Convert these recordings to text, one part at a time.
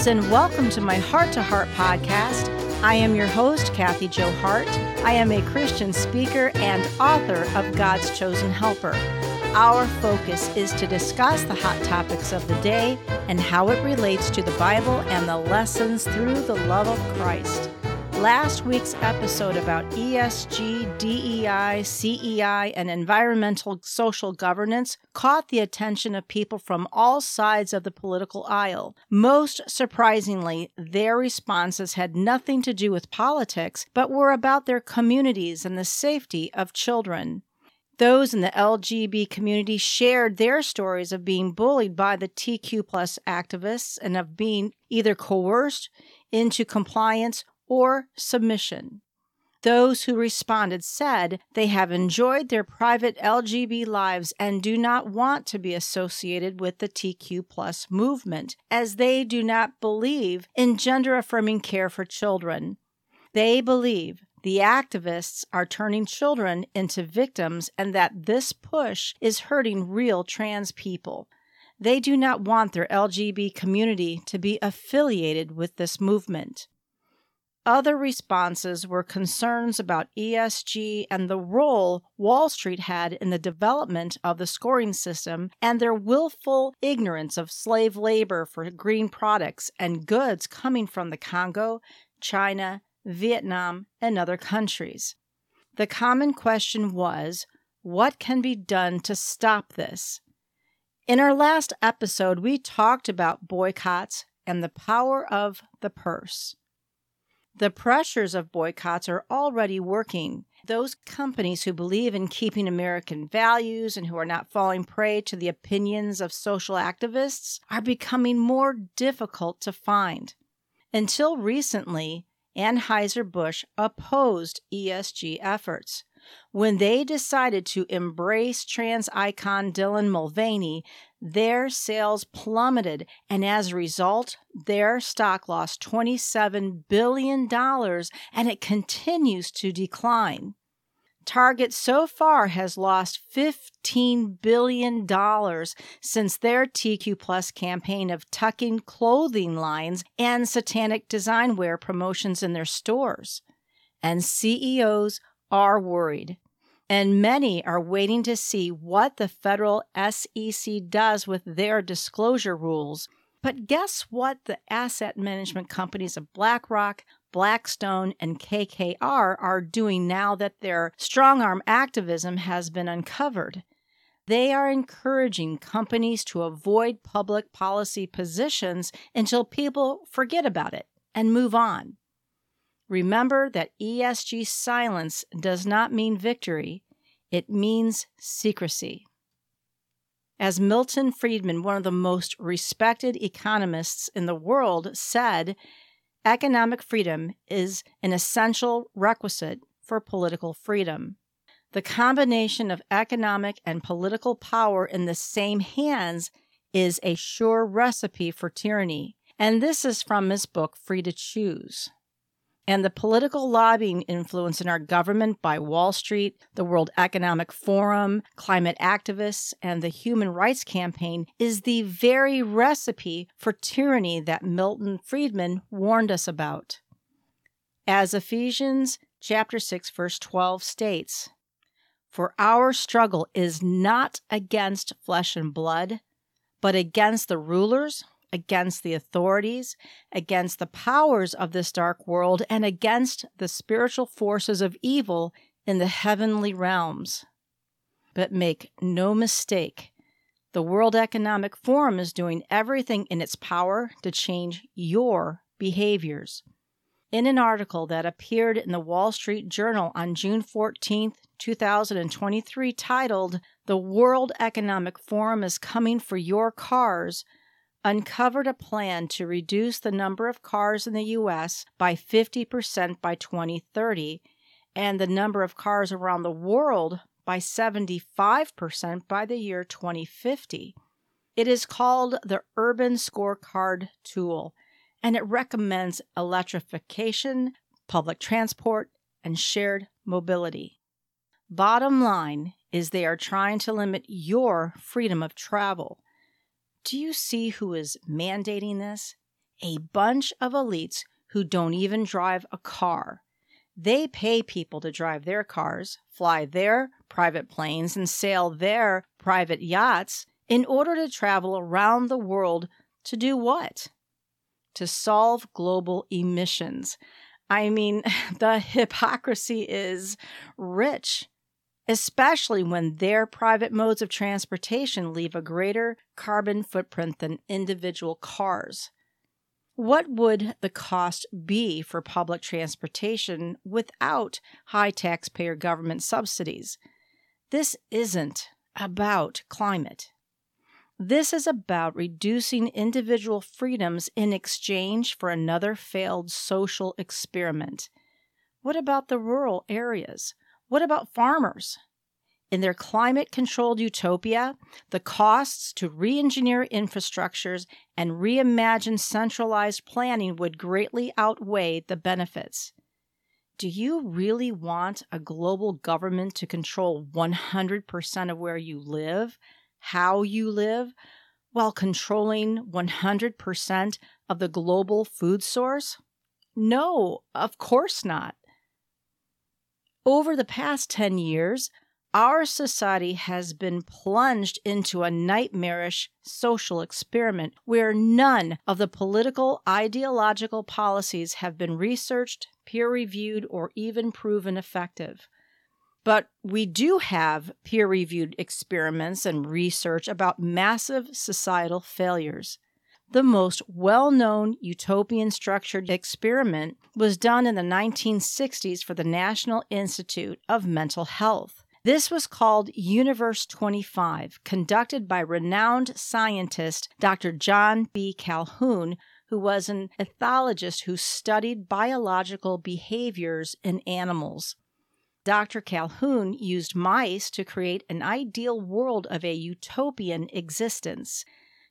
Greetings and welcome to my Heart to Heart podcast. I am your host, Kathy Jo Hart. I am a Christian speaker and author of God's Chosen Helper. Our focus is to discuss the hot topics of the day and how it relates to the Bible and the lessons through the love of Christ. Last week's episode about ESG, DEI, CEI, and environmental social governance caught the attention of people from all sides of the political aisle. Most surprisingly, their responses had nothing to do with politics, but were about their communities and the safety of children. Those in the LGB community shared their stories of being bullied by the TQ plus activists and of being either coerced into compliance or submission. Those who responded said they have enjoyed their private LGB lives and do not want to be associated with the TQ plus movement, as they do not believe in gender affirming care for children. They believe the activists are turning children into victims and that this push is hurting real trans people. They do not want their LGB community to be affiliated with this movement. Other responses were concerns about ESG and the role Wall Street had in the development of the scoring system and their willful ignorance of slave labor for green products and goods coming from the Congo, China, Vietnam, and other countries. The common question was what can be done to stop this? In our last episode, we talked about boycotts and the power of the purse. The pressures of boycotts are already working. Those companies who believe in keeping American values and who are not falling prey to the opinions of social activists are becoming more difficult to find. Until recently, Anheuser-Busch opposed ESG efforts. When they decided to embrace trans icon Dylan Mulvaney, their sales plummeted, and as a result, their stock lost $27 billion and it continues to decline. Target so far has lost $15 billion since their TQ Plus campaign of tucking clothing lines and satanic design wear promotions in their stores. And CEOs are worried and many are waiting to see what the federal SEC does with their disclosure rules. But guess what the asset management companies of BlackRock, Blackstone, and KKR are doing now that their strong arm activism has been uncovered? They are encouraging companies to avoid public policy positions until people forget about it and move on. Remember that ESG silence does not mean victory, it means secrecy. As Milton Friedman, one of the most respected economists in the world, said, economic freedom is an essential requisite for political freedom. The combination of economic and political power in the same hands is a sure recipe for tyranny. And this is from his book, Free to Choose and the political lobbying influence in our government by Wall Street, the World Economic Forum, climate activists, and the Human Rights Campaign is the very recipe for tyranny that Milton Friedman warned us about. As Ephesians chapter 6 verse 12 states, for our struggle is not against flesh and blood, but against the rulers, against the authorities, against the powers of this dark world, and against the spiritual forces of evil in the heavenly realms. But make no mistake, the World Economic Forum is doing everything in its power to change your behaviors. In an article that appeared in the Wall Street Journal on June 14, 2023, titled, The World Economic Forum is Coming for Your Cars, uncovered a plan to reduce the number of cars in the U.S. by 50% by 2030 and the number of cars around the world by 75% by the year 2050. It is called the Urban Scorecard Tool, and it recommends electrification, public transport, and shared mobility. Bottom line is they are trying to limit your freedom of travel do you see who is mandating this? a bunch of elites who don't even drive a car. They pay people to drive their cars, fly their private planes, and sail their private yachts in order to travel around the world to do what? To solve global emissions. I mean, the hypocrisy is rich, especially when their private modes of transportation leave a greater carbon footprint than individual cars. What would the cost be for public transportation without high taxpayer government subsidies? This isn't about climate. This is about reducing individual freedoms in exchange for another failed social experiment. What about the rural areas? What about farmers? In their climate controlled utopia, the costs to re engineer infrastructures and reimagine centralized planning would greatly outweigh the benefits. Do you really want a global government to control 100% of where you live? how you live while controlling 100% of the global food source? No, of course not. Over the past 10 years, our society has been plunged into a nightmarish social experiment where none of the political ideological policies have been researched, peer reviewed, or even proven effective. But we do have peer reviewed experiments and research about massive societal failures. The most well known utopian structured experiment was done in the 1960s for the National Institute of Mental Health. This was called Universe 25, conducted by renowned scientist Dr. John B. Calhoun, who was an ethologist who studied biological behaviors in animals. Dr. Calhoun used mice to create an ideal world of a utopian existence.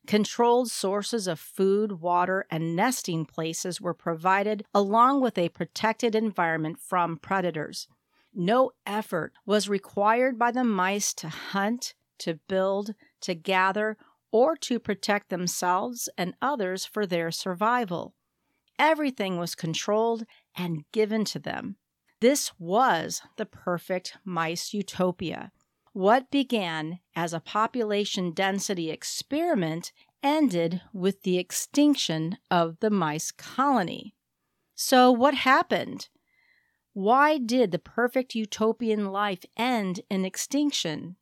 Controlled sources of food, water, and nesting places were provided, along with a protected environment from predators. No effort was required by the mice to hunt, to build, to gather, or to protect themselves and others for their survival. Everything was controlled and given to them. This was the perfect mice utopia. What began as a population density experiment ended with the extinction of the mice colony. So, what happened? Why did the perfect utopian life end in extinction?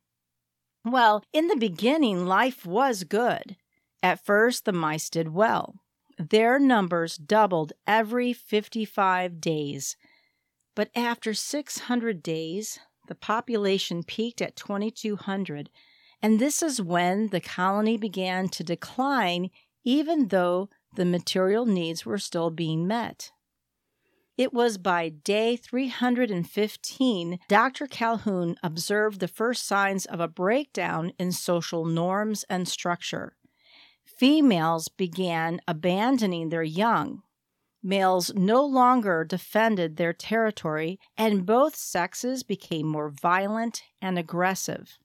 Well, in the beginning, life was good. At first, the mice did well. Their numbers doubled every 55 days. But after 600 days, the population peaked at 2,200, and this is when the colony began to decline, even though the material needs were still being met. It was by day 315 Dr. Calhoun observed the first signs of a breakdown in social norms and structure. Females began abandoning their young, Males no longer defended their territory, and both sexes became more violent and aggressive.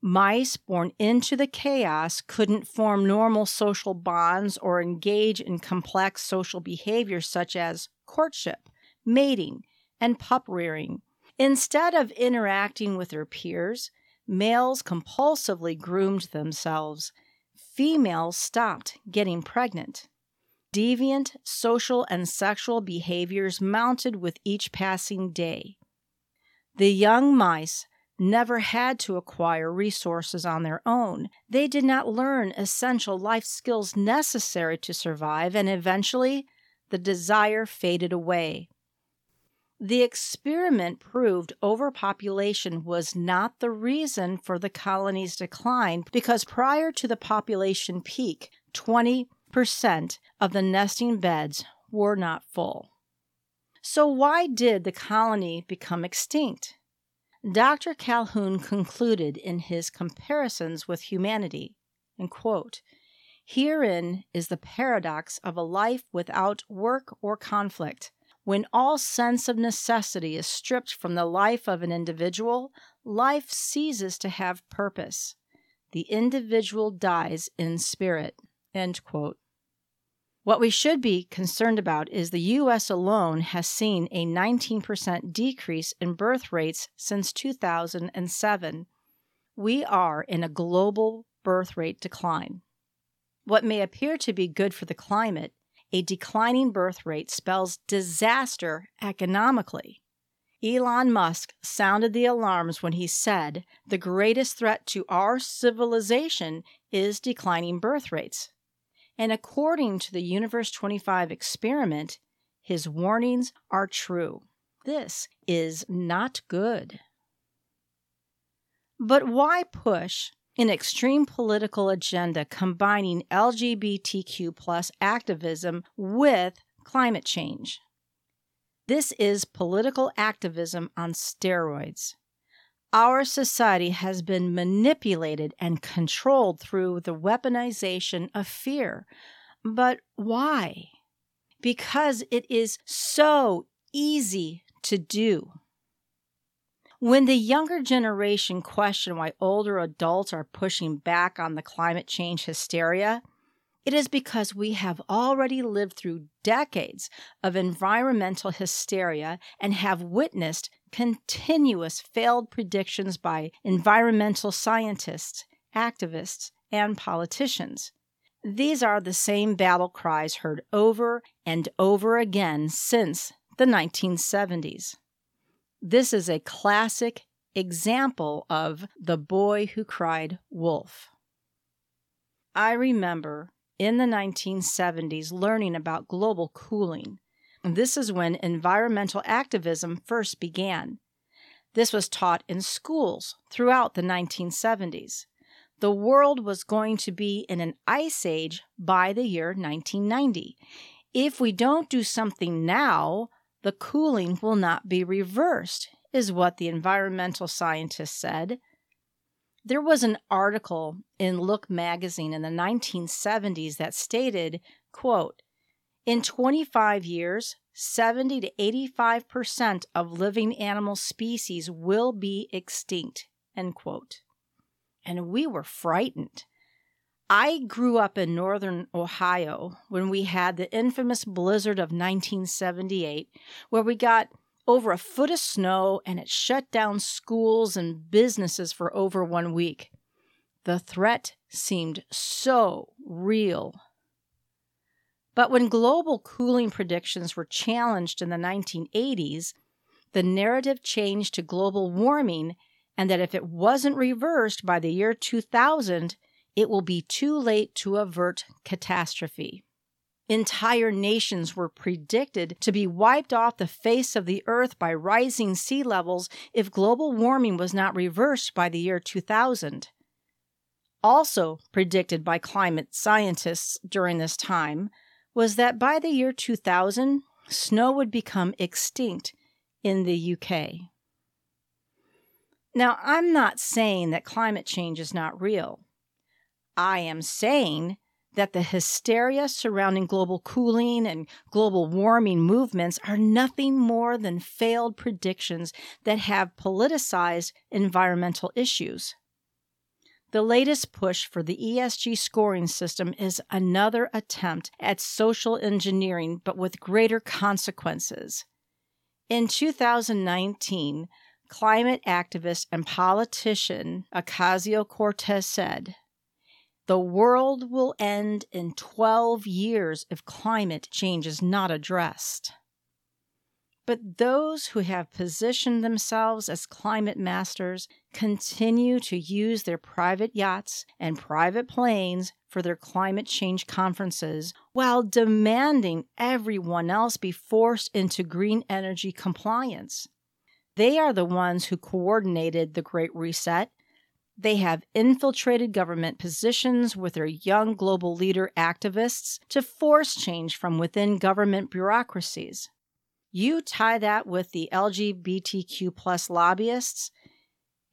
Mice born into the chaos couldn't form normal social bonds or engage in complex social behaviors such as courtship, mating, and pup rearing. Instead of interacting with their peers, males compulsively groomed themselves. Females stopped getting pregnant. Deviant social and sexual behaviors mounted with each passing day. The young mice never had to acquire resources on their own. They did not learn essential life skills necessary to survive, and eventually the desire faded away. The experiment proved overpopulation was not the reason for the colony's decline because prior to the population peak, 20 percent of the nesting beds were not full. So, why did the colony become extinct? Dr. Calhoun concluded in his comparisons with humanity, and quote, Herein is the paradox of a life without work or conflict. When all sense of necessity is stripped from the life of an individual, life ceases to have purpose. The individual dies in spirit. End quote. What we should be concerned about is the U.S. alone has seen a 19% decrease in birth rates since 2007. We are in a global birth rate decline. What may appear to be good for the climate, a declining birth rate spells disaster economically. Elon Musk sounded the alarms when he said the greatest threat to our civilization is declining birth rates. And according to the Universe 25 experiment, his warnings are true. This is not good. But why push an extreme political agenda combining LGBTQ plus activism with climate change? This is political activism on steroids. Our society has been manipulated and controlled through the weaponization of fear. But why? Because it is so easy to do. When the younger generation question why older adults are pushing back on the climate change hysteria, it is because we have already lived through decades of environmental hysteria and have witnessed continuous failed predictions by environmental scientists, activists, and politicians. These are the same battle cries heard over and over again since the 1970s. This is a classic example of the boy who cried wolf. I remember in the 1970s learning about global cooling this is when environmental activism first began. This was taught in schools throughout the 1970s. The world was going to be in an ice age by the year 1990. If we don't do something now, the cooling will not be reversed, is what the environmental scientists said. There was an article in Look magazine in the 1970s that stated, quote, in 25 years, 70 to 85% of living animal species will be extinct. End quote. And we were frightened. I grew up in northern Ohio when we had the infamous blizzard of 1978, where we got over a foot of snow and it shut down schools and businesses for over one week. The threat seemed so real. But when global cooling predictions were challenged in the 1980s, the narrative changed to global warming and that if it wasn't reversed by the year 2000, it will be too late to avert catastrophe. Entire nations were predicted to be wiped off the face of the earth by rising sea levels if global warming was not reversed by the year 2000. Also predicted by climate scientists during this time was that by the year 2000, snow would become extinct in the UK. Now, I'm not saying that climate change is not real. I am saying that the hysteria surrounding global cooling and global warming movements are nothing more than failed predictions that have politicized environmental issues. The latest push for the ESG scoring system is another attempt at social engineering, but with greater consequences. In 2019, climate activist and politician Ocasio Cortez said, The world will end in 12 years if climate change is not addressed. But those who have positioned themselves as climate masters continue to use their private yachts and private planes for their climate change conferences while demanding everyone else be forced into green energy compliance. They are the ones who coordinated the Great Reset. They have infiltrated government positions with their young global leader activists to force change from within government bureaucracies. You tie that with the LGBTQ plus lobbyists,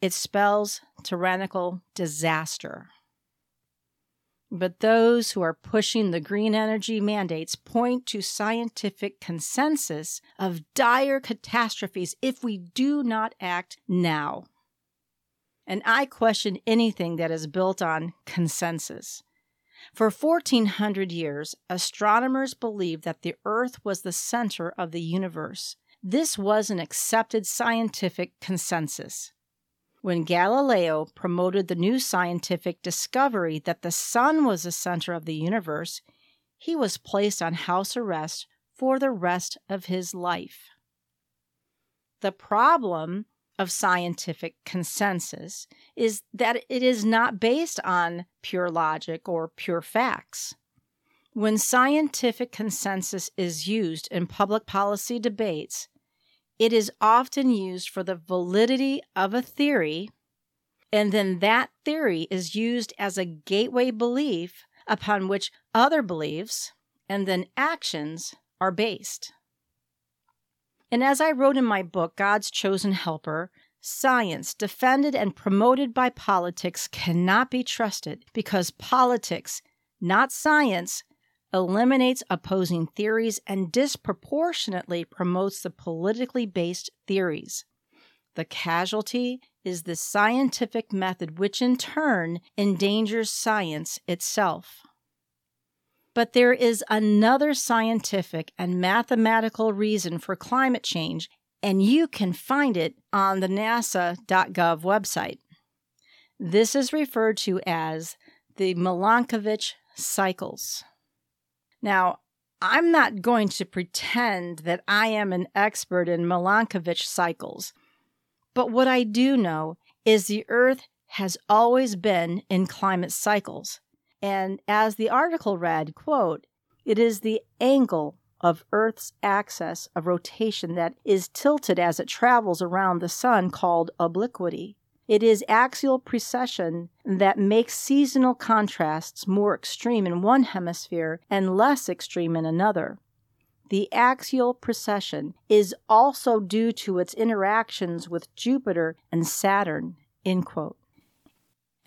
it spells tyrannical disaster. But those who are pushing the green energy mandates point to scientific consensus of dire catastrophes if we do not act now. And I question anything that is built on consensus. For 1400 years, astronomers believed that the Earth was the center of the universe. This was an accepted scientific consensus. When Galileo promoted the new scientific discovery that the sun was the center of the universe, he was placed on house arrest for the rest of his life. The problem of scientific consensus is that it is not based on pure logic or pure facts. When scientific consensus is used in public policy debates, it is often used for the validity of a theory, and then that theory is used as a gateway belief upon which other beliefs and then actions are based. And as I wrote in my book, God's Chosen Helper, science defended and promoted by politics cannot be trusted because politics, not science, eliminates opposing theories and disproportionately promotes the politically based theories. The casualty is the scientific method, which in turn endangers science itself. But there is another scientific and mathematical reason for climate change, and you can find it on the nasa.gov website. This is referred to as the Milankovitch cycles. Now, I'm not going to pretend that I am an expert in Milankovitch cycles, but what I do know is the Earth has always been in climate cycles. And as the article read, quote, it is the angle of Earth's axis of rotation that is tilted as it travels around the sun called obliquity. It is axial precession that makes seasonal contrasts more extreme in one hemisphere and less extreme in another. The axial precession is also due to its interactions with Jupiter and Saturn.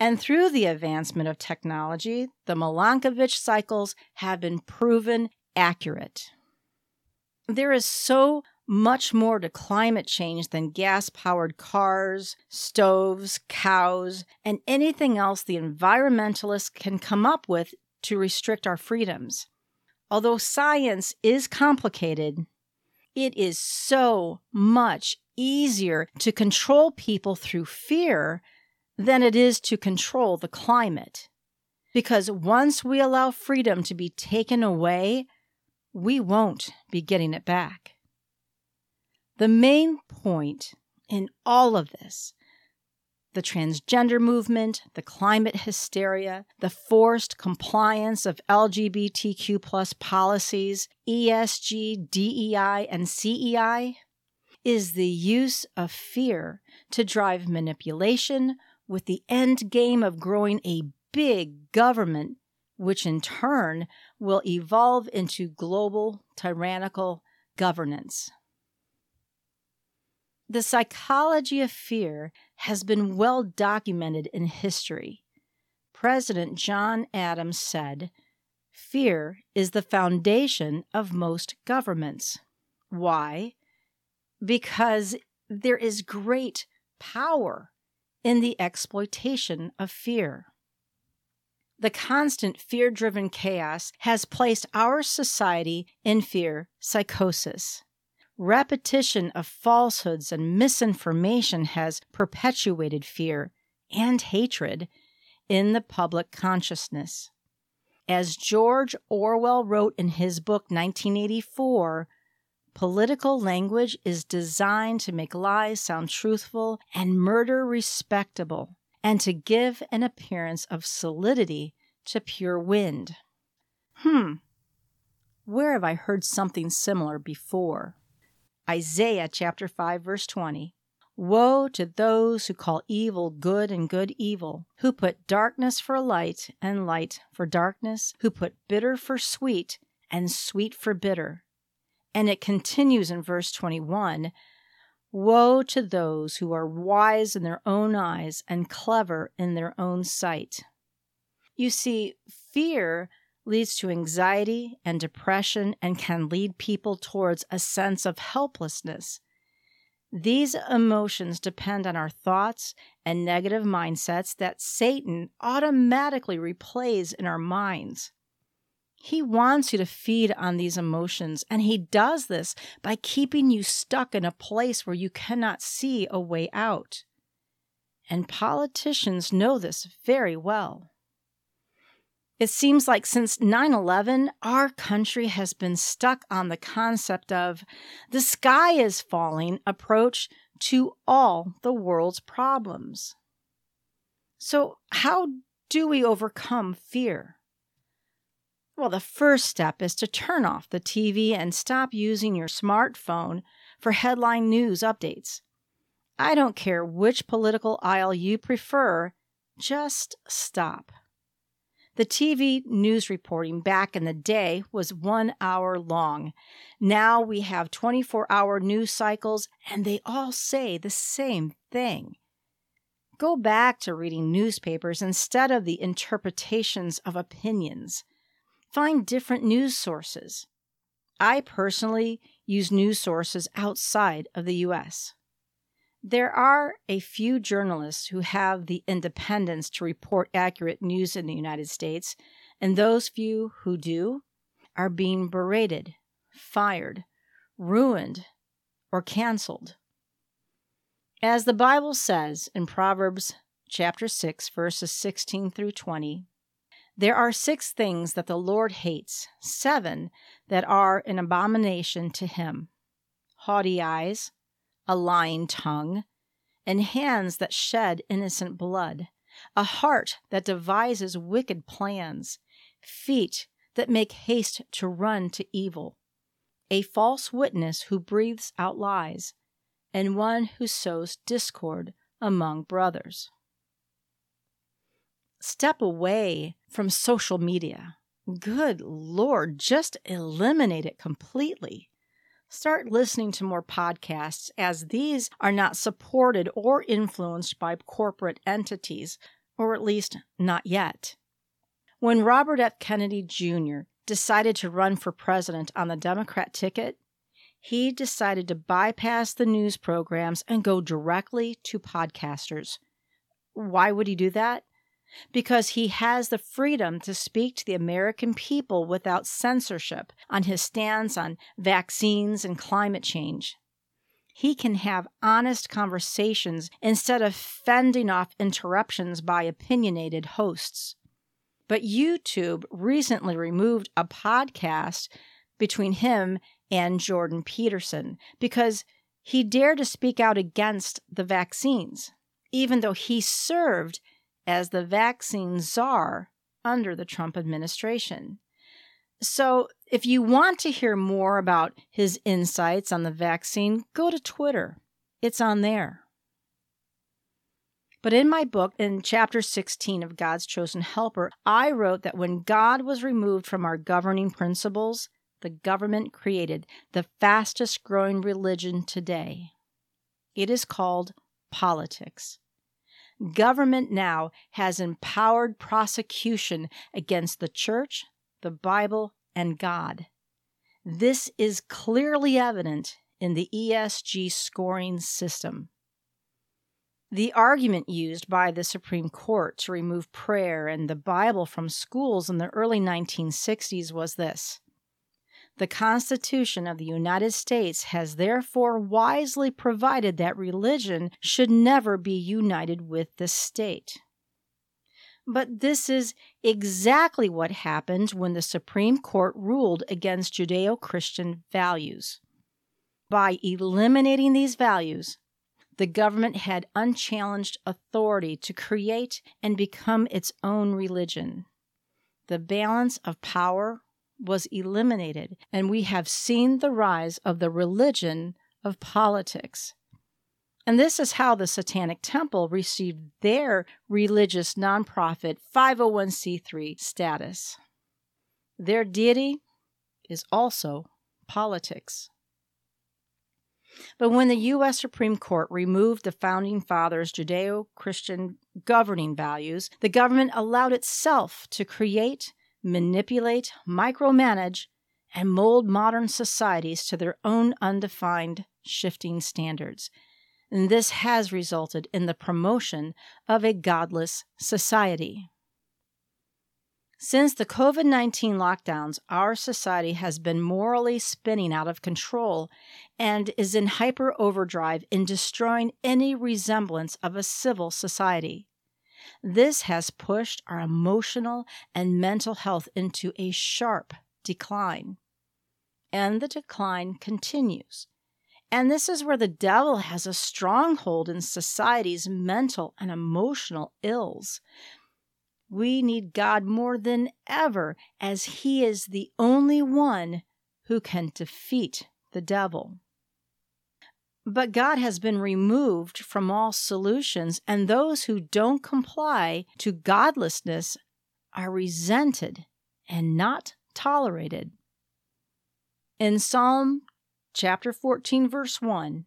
And through the advancement of technology, the Milankovitch cycles have been proven accurate. There is so much more to climate change than gas powered cars, stoves, cows, and anything else the environmentalists can come up with to restrict our freedoms. Although science is complicated, it is so much easier to control people through fear than it is to control the climate. Because once we allow freedom to be taken away, we won't be getting it back. The main point in all of this the transgender movement, the climate hysteria, the forced compliance of LGBTQ plus policies, ESG, DEI, and CEI is the use of fear to drive manipulation with the end game of growing a big government, which in turn will evolve into global tyrannical governance. The psychology of fear has been well documented in history. President John Adams said, Fear is the foundation of most governments. Why? Because there is great power in the exploitation of fear. The constant fear driven chaos has placed our society in fear psychosis. Repetition of falsehoods and misinformation has perpetuated fear and hatred in the public consciousness. As George Orwell wrote in his book 1984, political language is designed to make lies sound truthful and murder respectable, and to give an appearance of solidity to pure wind. Hmm, where have I heard something similar before? Isaiah chapter 5 verse 20. Woe to those who call evil good and good evil, who put darkness for light and light for darkness, who put bitter for sweet and sweet for bitter. And it continues in verse 21 Woe to those who are wise in their own eyes and clever in their own sight. You see, fear leads to anxiety and depression and can lead people towards a sense of helplessness. These emotions depend on our thoughts and negative mindsets that Satan automatically replays in our minds. He wants you to feed on these emotions, and he does this by keeping you stuck in a place where you cannot see a way out. And politicians know this very well. It seems like since 9 11, our country has been stuck on the concept of the sky is falling approach to all the world's problems. So, how do we overcome fear? Well, the first step is to turn off the TV and stop using your smartphone for headline news updates. I don't care which political aisle you prefer, just stop. The TV news reporting back in the day was one hour long. Now we have 24 hour news cycles, and they all say the same thing. Go back to reading newspapers instead of the interpretations of opinions. Find different news sources. I personally use news sources outside of the US. There are a few journalists who have the independence to report accurate news in the United States, and those few who do are being berated, fired, ruined, or canceled. As the Bible says in Proverbs chapter 6 verses 16 through 20, there are six things that the Lord hates, seven that are an abomination to him. Haughty eyes, a lying tongue, and hands that shed innocent blood, a heart that devises wicked plans, feet that make haste to run to evil, a false witness who breathes out lies, and one who sows discord among brothers step away from social media. Good Lord, just eliminate it completely. Start listening to more podcasts as these are not supported or influenced by corporate entities, or at least not yet. When Robert F. Kennedy Jr. decided to run for president on the Democrat ticket, he decided to bypass the news programs and go directly to podcasters. Why would he do that? Because he has the freedom to speak to the American people without censorship on his stance on vaccines and climate change. He can have honest conversations instead of fending off interruptions by opinionated hosts. But YouTube recently removed a podcast between him and Jordan Peterson because he dared to speak out against the vaccines, even though he served as the vaccine czar under the Trump administration. So, if you want to hear more about his insights on the vaccine, go to Twitter. It's on there. But in my book, in chapter 16 of God's Chosen Helper, I wrote that when God was removed from our governing principles, the government created the fastest growing religion today. It is called politics. Government now has empowered prosecution against the church, the Bible, and God. This is clearly evident in the ESG scoring system. The argument used by the Supreme Court to remove prayer and the Bible from schools in the early 1960s was this the Constitution of the United States has therefore wisely provided that religion should never be united with the state. But this is exactly what happened when the Supreme Court ruled against Judeo Christian values. By eliminating these values, the government had unchallenged authority to create and become its own religion. The balance of power was eliminated, and we have seen the rise of the religion of politics. And this is how the Satanic Temple received their religious nonprofit 501c3 status. Their deity is also politics. But when the U.S. Supreme Court removed the Founding Fathers' Judeo Christian governing values, the government allowed itself to create manipulate, micromanage, and mold modern societies to their own undefined shifting standards. And this has resulted in the promotion of a godless society. Since the COVID 19 lockdowns, our society has been morally spinning out of control and is in hyper overdrive in destroying any resemblance of a civil society. This has pushed our emotional and mental health into a sharp decline. And the decline continues. And this is where the devil has a stronghold in society's mental and emotional ills. We need God more than ever, as He is the only one who can defeat the devil. But God has been removed from all solutions, and those who don't comply to godlessness are resented and not tolerated. In Psalm chapter 14, verse 1,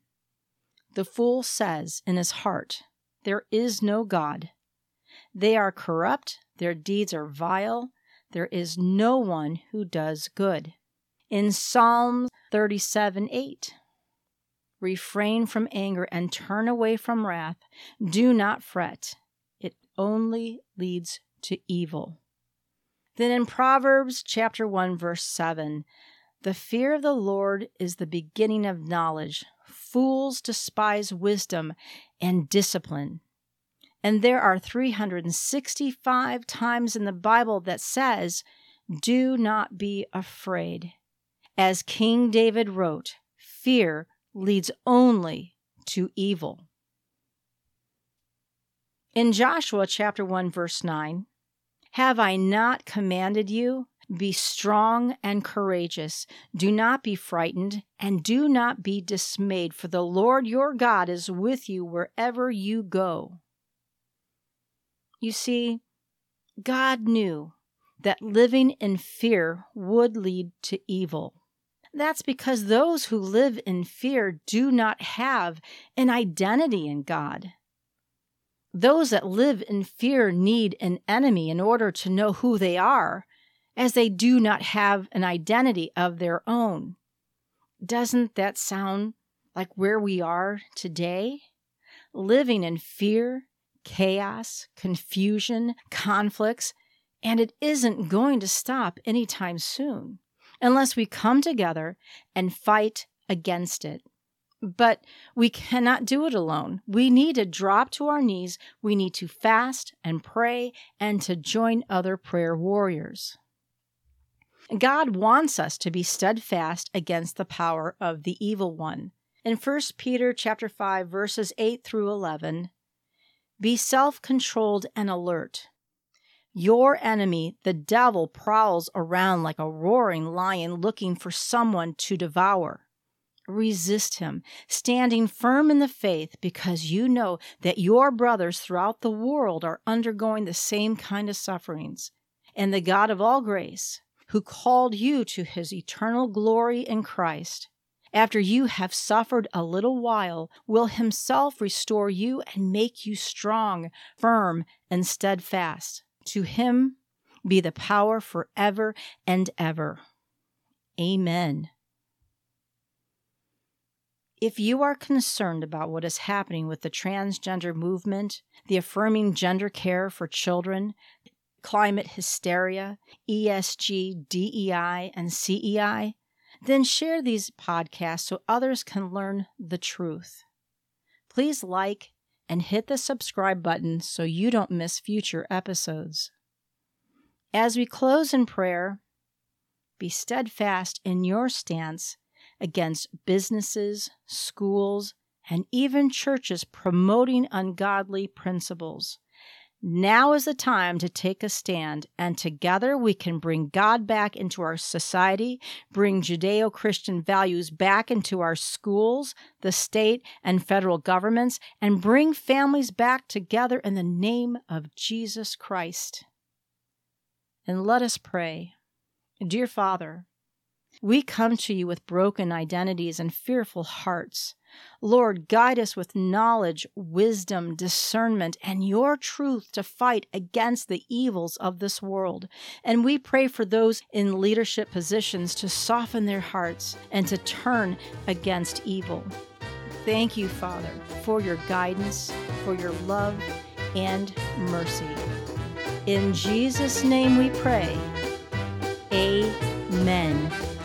the fool says in his heart, There is no God. They are corrupt, their deeds are vile, there is no one who does good. In Psalm 37 8, refrain from anger and turn away from wrath. Do not fret, it only leads to evil. Then in Proverbs chapter 1 verse 7, the fear of the Lord is the beginning of knowledge. Fools despise wisdom and discipline. And there are 365 times in the Bible that says, Do not be afraid. As King David wrote, fear leads only to evil. In Joshua chapter 1 verse 9, have I not commanded you? Be strong and courageous. Do not be frightened, and do not be dismayed, for the Lord your God is with you wherever you go. You see, God knew that living in fear would lead to evil. That's because those who live in fear do not have an identity in God. Those that live in fear need an enemy in order to know who they are, as they do not have an identity of their own. Doesn't that sound like where we are today? Living in fear chaos, confusion, conflicts, and it isn't going to stop anytime soon unless we come together and fight against it. But we cannot do it alone. We need to drop to our knees. We need to fast and pray and to join other prayer warriors. God wants us to be steadfast against the power of the evil one. In 1 Peter chapter 5 verses 8 through 11, be self controlled and alert. Your enemy, the devil, prowls around like a roaring lion looking for someone to devour. Resist him, standing firm in the faith, because you know that your brothers throughout the world are undergoing the same kind of sufferings. And the God of all grace, who called you to his eternal glory in Christ, after you have suffered a little while, will himself restore you and make you strong, firm, and steadfast. To him be the power forever and ever. Amen. If you are concerned about what is happening with the transgender movement, the affirming gender care for children, climate hysteria, ESG, DEI, and CEI, then share these podcasts so others can learn the truth. Please like and hit the subscribe button so you don't miss future episodes. As we close in prayer, be steadfast in your stance against businesses, schools, and even churches promoting ungodly principles. Now is the time to take a stand, and together we can bring God back into our society, bring Judeo Christian values back into our schools, the state and federal governments, and bring families back together in the name of Jesus Christ. And let us pray. Dear Father, we come to you with broken identities and fearful hearts. Lord, guide us with knowledge, wisdom, discernment, and your truth to fight against the evils of this world. And we pray for those in leadership positions to soften their hearts and to turn against evil. Thank you, Father, for your guidance, for your love and mercy. In Jesus' name we pray. Amen.